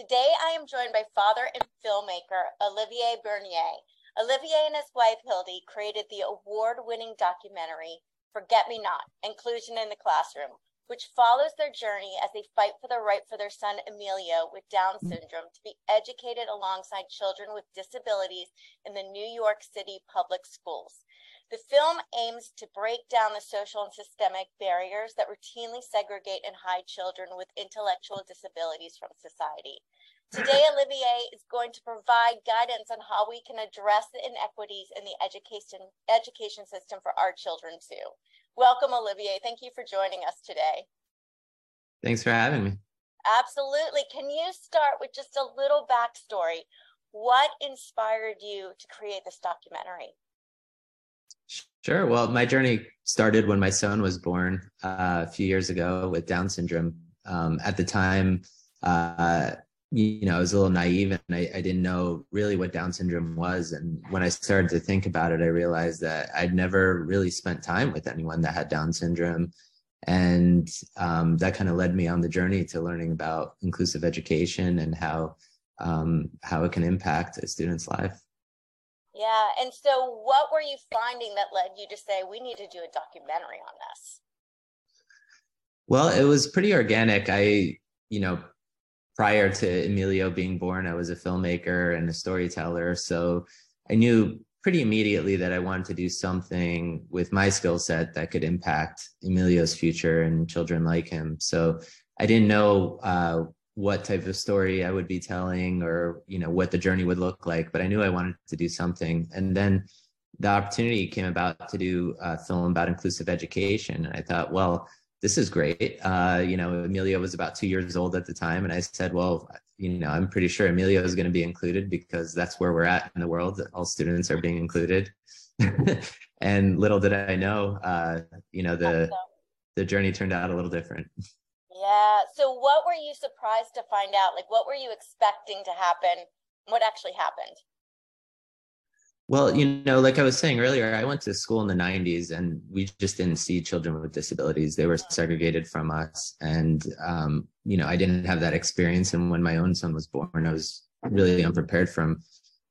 Today I am joined by father and filmmaker Olivier Bernier. Olivier and his wife Hildy created the award winning documentary Forget Me Not Inclusion in the Classroom, which follows their journey as they fight for the right for their son Emilio with Down mm. syndrome to be educated alongside children with disabilities in the New York City public schools. The film aims to break down the social and systemic barriers that routinely segregate and hide children with intellectual disabilities from society. Today, Olivier is going to provide guidance on how we can address the inequities in the education education system for our children too. Welcome, Olivier. Thank you for joining us today. Thanks for having me. Absolutely. Can you start with just a little backstory? What inspired you to create this documentary? Sure. Well, my journey started when my son was born uh, a few years ago with Down syndrome. Um, at the time, uh, you know, I was a little naive and I, I, didn't know really what Down syndrome was. And when I started to think about it, I realized that I'd never really spent time with anyone that had Down syndrome. And um, that kind of led me on the journey to learning about inclusive education and how um, how it can impact a student's life. Yeah. And so, what were you finding that led you to say, we need to do a documentary on this? Well, it was pretty organic. I, you know, prior to Emilio being born, I was a filmmaker and a storyteller. So I knew pretty immediately that I wanted to do something with my skill set that could impact Emilio's future and children like him. So I didn't know uh, what type of story I would be telling or you know what the journey would look like, but I knew I wanted to do something. And then the opportunity came about to do a film about inclusive education, and I thought, well, this is great. Uh, you know, Emilio was about two years old at the time, and I said, well, you know, I'm pretty sure Emilio is going to be included because that's where we're at in the world. All students are being included. and little did I know, uh, you know, the the journey turned out a little different. Yeah. So what were you surprised to find out? Like what were you expecting to happen? What actually happened? Well, you know, like I was saying earlier, I went to school in the 90s and we just didn't see children with disabilities. They were segregated from us. And, um, you know, I didn't have that experience. And when my own son was born, I was really unprepared from.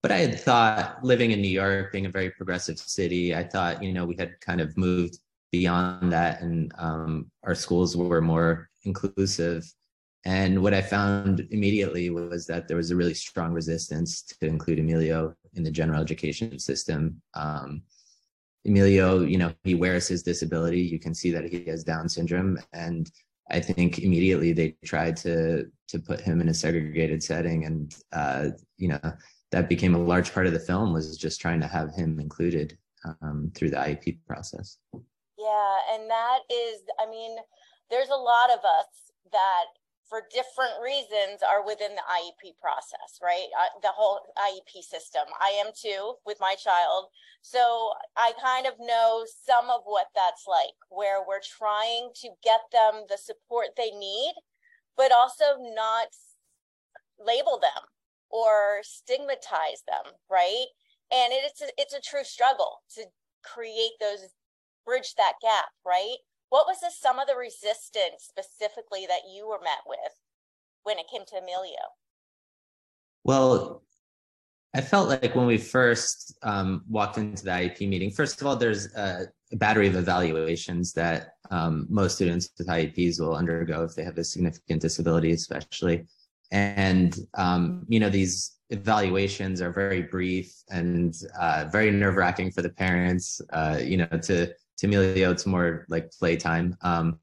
But I had thought living in New York, being a very progressive city, I thought, you know, we had kind of moved beyond that and um, our schools were more inclusive. And what I found immediately was that there was a really strong resistance to include Emilio in the general education system. Um, Emilio, you know, he wears his disability. You can see that he has Down syndrome, and I think immediately they tried to to put him in a segregated setting, and uh, you know that became a large part of the film was just trying to have him included um, through the IEP process. Yeah, and that is, I mean, there's a lot of us that for different reasons are within the IEP process, right? Uh, the whole IEP system. I am too with my child. So I kind of know some of what that's like, where we're trying to get them the support they need, but also not label them or stigmatize them, right? And it's a, it's a true struggle to create those bridge that gap, right? What was the, some of the resistance specifically that you were met with when it came to Emilio? Well, I felt like when we first um, walked into the IEP meeting, first of all, there's a, battery of evaluations that um, most students with IEPs will undergo if they have a significant disability, especially. And, um, you know, these evaluations are very brief and uh, very nerve wracking for the parents, uh, you know, to to Emilio, it's more like playtime. Um,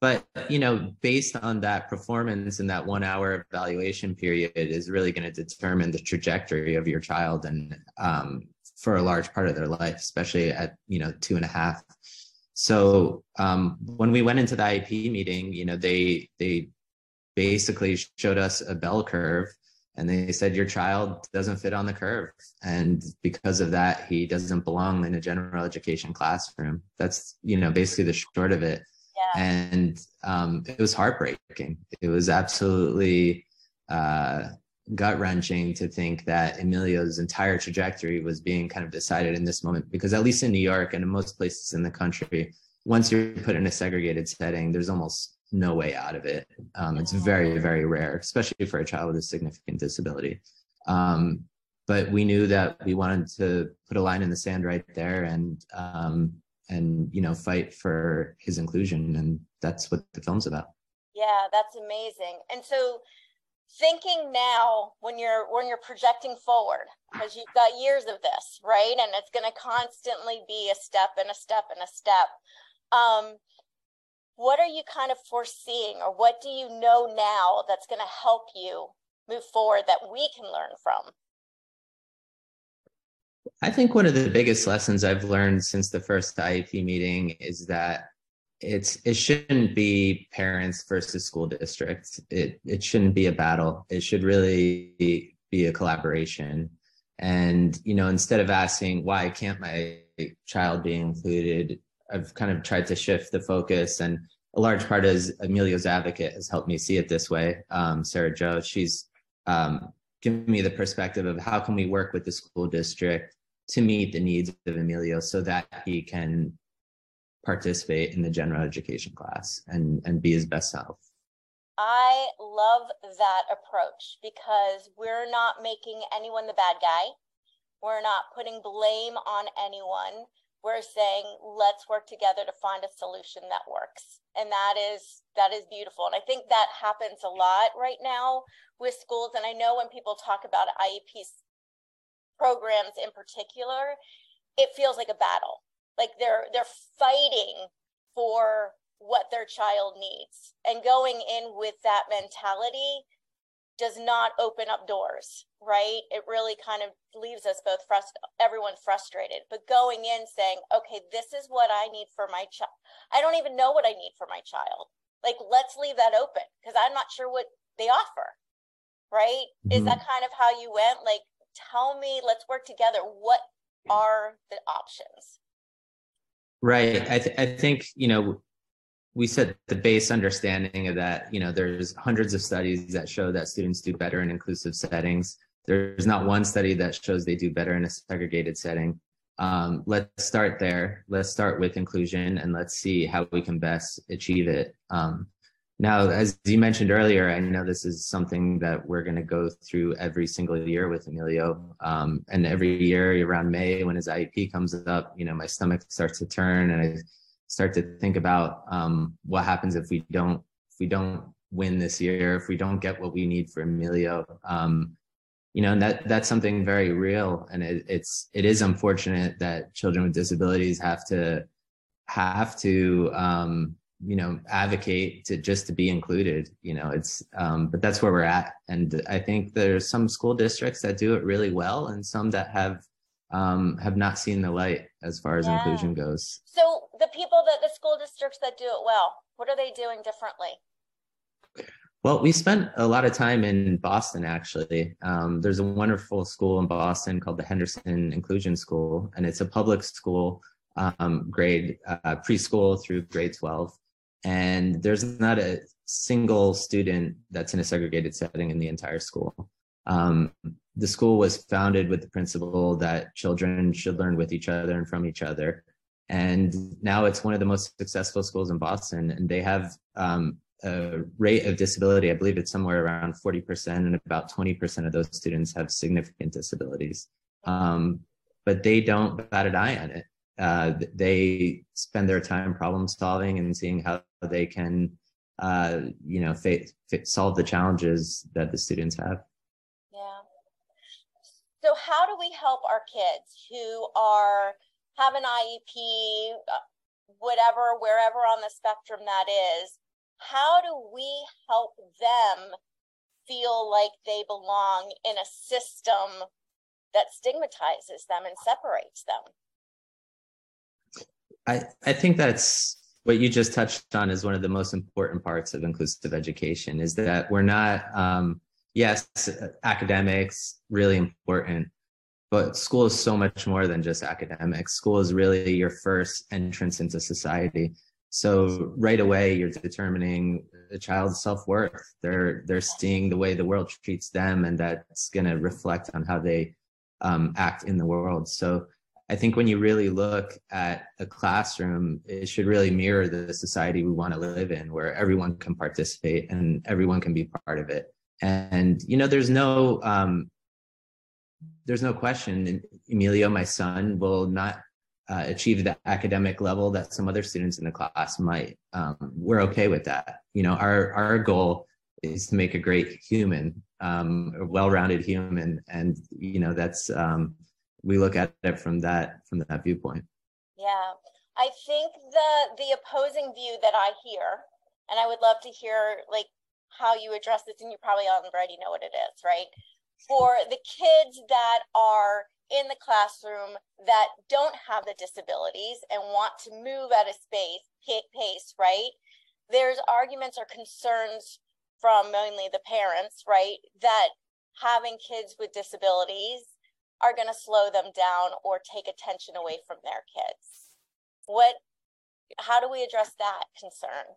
but you know, based on that performance and that one hour evaluation period is really going to determine the trajectory of your child and um, for a large part of their life, especially at you know two and a half. So um, when we went into the IEP meeting, you know, they they basically showed us a bell curve and they said your child doesn't fit on the curve. And because of that he doesn't belong in a general education classroom. That's you know basically the short of it. Yeah. and um, it was heartbreaking. It was absolutely uh, gut wrenching to think that emilio's entire trajectory was being kind of decided in this moment. Because at least in new york and in most places in the country once you're put in a segregated setting there's almost no way out of it. Um, it's very, very rare, especially for a child with a significant disability. Um, but we knew that we wanted to put a line in the sand right there and um, and you know fight for his inclusion, and that's what the film's about. Yeah, that's amazing. And so, thinking now when you're when you're projecting forward, because you've got years of this, right, and it's going to constantly be a step and a step and a step. Um, what are you kind of foreseeing or what do you know now that's going to help you move forward that we can learn from? I think one of the biggest lessons I've learned since the first IEP meeting is that it's it shouldn't be parents versus school districts. It it shouldn't be a battle. It should really be, be a collaboration. And you know, instead of asking why can't my child be included, I've kind of tried to shift the focus and a large part is Emilio's advocate has helped me see it this way. Um, Sarah Joe, she's um, given me the perspective of how can we work with the school district to meet the needs of Emilio so that he can participate in the general education class and, and be his best self. I love that approach because we're not making anyone the bad guy. We're not putting blame on anyone we're saying let's work together to find a solution that works. And that is that is beautiful. And i think that happens a lot right now with schools. And i know when people talk about iep programs in particular it feels like a battle. Like they're they're fighting for what their child needs and going in with that mentality does not open up doors, right? It really kind of leaves us both frust- everyone frustrated. But going in saying, okay, this is what I need for my child. I don't even know what I need for my child. Like, let's leave that open because I'm not sure what they offer, right? Mm-hmm. Is that kind of how you went? Like, tell me, let's work together. What are the options? Right. I, th- I think, you know, we set the base understanding of that you know there's hundreds of studies that show that students do better in inclusive settings. There's not one study that shows they do better in a segregated setting. Um, let's start there. Let's start with inclusion and let's see how we can best achieve it. Um, now as you mentioned earlier i know this is something that we're going to go through every single year with emilio. Um, and every year around may when his iep comes up you know my stomach starts to turn and i start to think about um, what happens if we don't if we don't win this year, if we don't get what we need for Emilio. Um, you know, that that's something very real, and it, it's it is unfortunate that children with disabilities have to have to um, you know advocate to just to be included. You know, it's um, but that's where we're at, and I think there's some school districts that do it really well, and some that have um, have not seen the light as far as yeah. inclusion goes. So the people that the school districts that do it well, what are they doing differently? Well, we spent a lot of time in Boston, actually. Um, there's a wonderful school in Boston called the Henderson Inclusion School, and it's a public school, um, grade uh, preschool through grade 12. And there's not a single student that's in a segregated setting in the entire school. Um, the school was founded with the principle that children should learn with each other and from each other. And now it's one of the most successful schools in Boston, and they have um, a rate of disability. I believe it's somewhere around 40%, and about 20% of those students have significant disabilities. Um, but they don't bat an eye on it. Uh, they spend their time problem solving and seeing how they can, uh, you know, fa- fa- solve the challenges that the students have. So, how do we help our kids who are have an IEP, uh, whatever, wherever on the spectrum that is? How do we help them feel like they belong in a system that stigmatizes them and separates them? I, I think that's what you just touched on is one of the most important parts of inclusive education is that we're not um, yes academics really important but school is so much more than just academics. School is really your first entrance into society. So right away you're determining a child's self-worth. They're they're seeing the way the world treats them and that's going to reflect on how they um, act in the world. So I think when you really look at a classroom, it should really mirror the society we want to live in, where everyone can participate and everyone can be part of it. And you know, there's no um, there's no question. Emilio, my son, will not uh, achieve the academic level that some other students in the class might. Um, we're okay with that. You know, our our goal is to make a great human, um, a well-rounded human, and you know that's um, we look at it from that from that viewpoint. Yeah, I think the the opposing view that I hear, and I would love to hear like how you address this, and you probably already know what it is, right? For the kids that are in the classroom that don't have the disabilities and want to move at a space pace, right? There's arguments or concerns from mainly the parents, right, that having kids with disabilities are going to slow them down or take attention away from their kids what how do we address that concern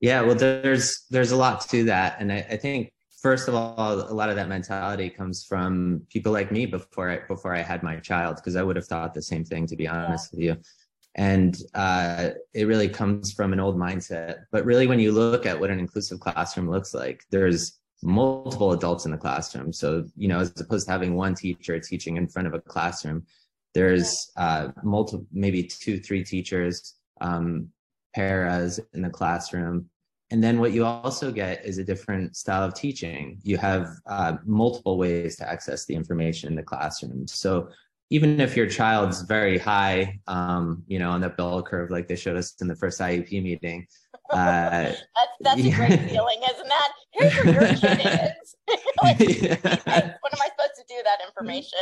yeah well there's there's a lot to that and I, I think first of all a lot of that mentality comes from people like me before i before i had my child because i would have thought the same thing to be honest yeah. with you and uh, it really comes from an old mindset but really when you look at what an inclusive classroom looks like there's multiple adults in the classroom. So, you know, as opposed to having one teacher teaching in front of a classroom, there's uh, multiple, maybe two, three teachers, um, paras in the classroom. And then what you also get is a different style of teaching. You have uh, multiple ways to access the information in the classroom. So even if your child's very high, um, you know, on the bell curve, like they showed us in the first IEP meeting, uh, that's that's yeah. a great feeling, isn't that? Here's where your kid is. like, yeah. What am I supposed to do that information?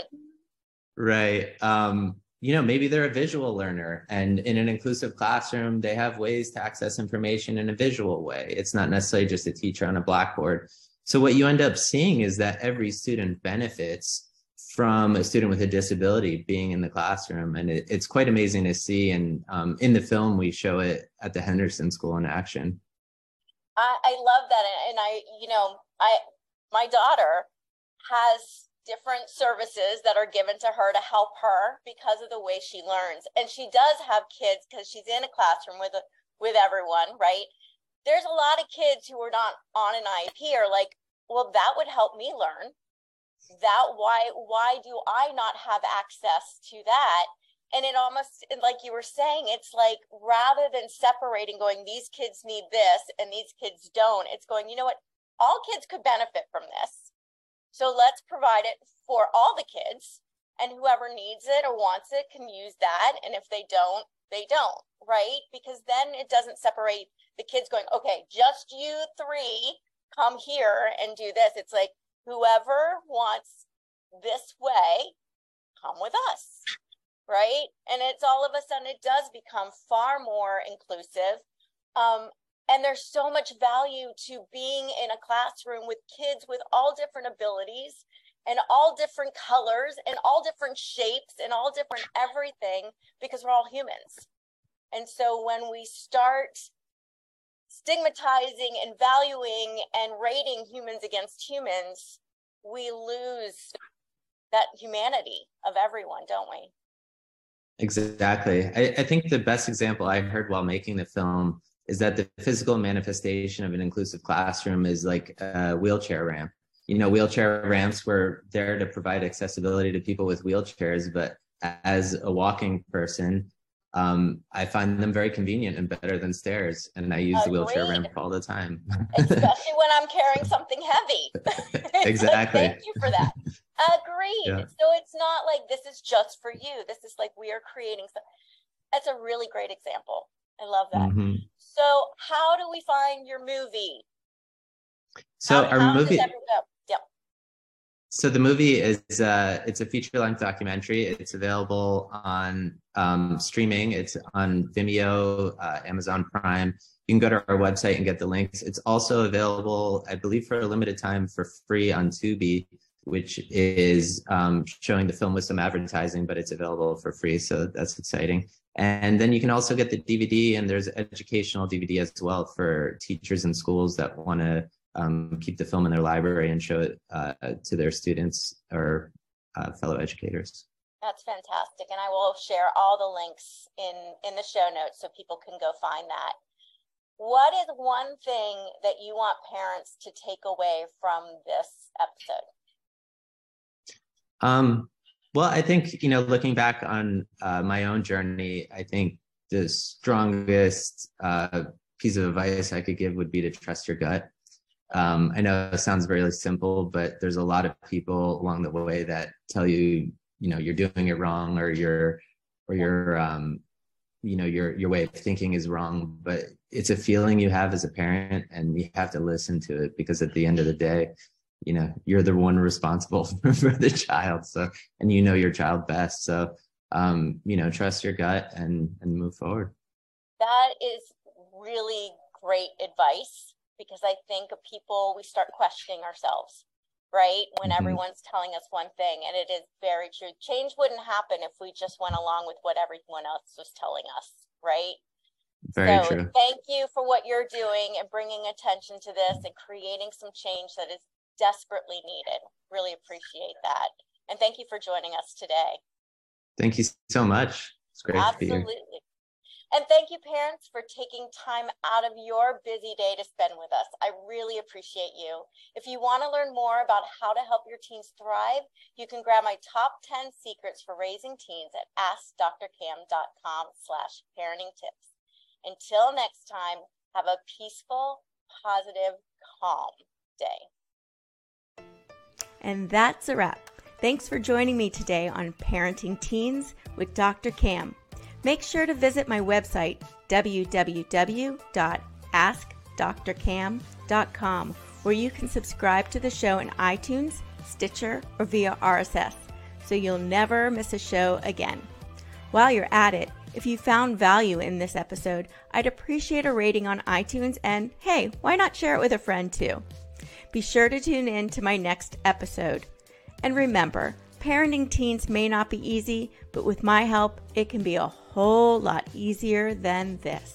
Right. Um, you know, maybe they're a visual learner, and in an inclusive classroom, they have ways to access information in a visual way. It's not necessarily just a teacher on a blackboard. So what you end up seeing is that every student benefits from a student with a disability being in the classroom and it, it's quite amazing to see and um, in the film we show it at the henderson school in action I, I love that and i you know i my daughter has different services that are given to her to help her because of the way she learns. And she does have kids because she's in a classroom with with everyone right? There's a lot of kids who are not on an iep or like well that would help me learn. That why why do i not have access to that? And it almost like you were saying it's like rather than separating going these kids need this and these kids don't it's going you know what? All kids could benefit from this so let's provide it for all the kids and whoever needs it or wants it can use that and if they don't they don't right because then it doesn't separate the kids going okay just you three come here and do this it's like whoever wants this way, come with us. Right. And it's all of a sudden, it does become far more inclusive. Um, and there's so much value to being in a classroom with kids with all different abilities and all different colors and all different shapes and all different everything because we're all humans. And so when we start stigmatizing and valuing and rating humans against humans, we lose that humanity of everyone, don't we? Exactly. I, I, think the best example I heard while making the film is that the physical manifestation of an inclusive classroom is like a wheelchair ramp. You know, wheelchair ramps were there to provide accessibility to people with wheelchairs, but as a walking person, um, I find them very convenient and better than stairs. And I use Agreed. the wheelchair ramp all the time. Especially when I'm carrying something heavy. exactly. Thank you for that. Agreed. Yeah. So it's not like this is just for you. This is like we are creating some. That's a really great example. I love that. Mm-hmm. So how do we find your movie? So how, our how movie. so the movie is uh, it's a feature length documentary. It's available on um, streaming. It's on Vimeo, uh, Amazon Prime. You can go to our website and get the links. It's also available, I believe, for a limited time for free on Tubi, which is um, showing the film with some advertising, but it's available for free. So that's exciting. And then you can also get the DVD, and there's educational DVD as well for teachers and schools that want to um, keep the film in their library and show it uh, to their students or uh, fellow educators. That's fantastic, and I will share all the links in in the show notes so people can go find that. What is one thing that you want parents to take away from this episode? Um, well, I think you know, looking back on uh, my own journey, I think the strongest uh, piece of advice I could give would be to trust your gut. Um, I know it sounds really simple, but there's a lot of people along the way that tell you, you know, you're doing it wrong or your, or your, um, you know, your, your way of thinking is wrong, but it's a feeling you have as a parent and you have to listen to it because at the end of the day, you know, you're the one responsible for, the child. So, and you know your child best. So, um, you know, trust your gut and, and move forward. That is really great advice because I think people, we start questioning ourselves, right? When mm-hmm. everyone's telling us one thing. And it is very true. Change wouldn't happen if we just went along with what everyone else was telling us, right? Very so true. thank you for what you're doing and bringing attention to this and creating some change that is desperately needed. Really appreciate that. And thank you for joining us today. Thank you so much. It's great Absolutely. to be here. And thank you, parents, for taking time out of your busy day to spend with us. I really appreciate you. If you want to learn more about how to help your teens thrive, you can grab my top 10 secrets for raising teens at askdrcam.com slash parenting tips. Until next time, have a peaceful, positive, calm day. And that's a wrap. Thanks for joining me today on Parenting Teens with Dr. Cam. Make sure to visit my website, www.askdrcam.com, where you can subscribe to the show in iTunes, Stitcher, or via RSS, so you'll never miss a show again. While you're at it, if you found value in this episode, I'd appreciate a rating on iTunes and hey, why not share it with a friend too? Be sure to tune in to my next episode. And remember, Parenting teens may not be easy, but with my help, it can be a whole lot easier than this.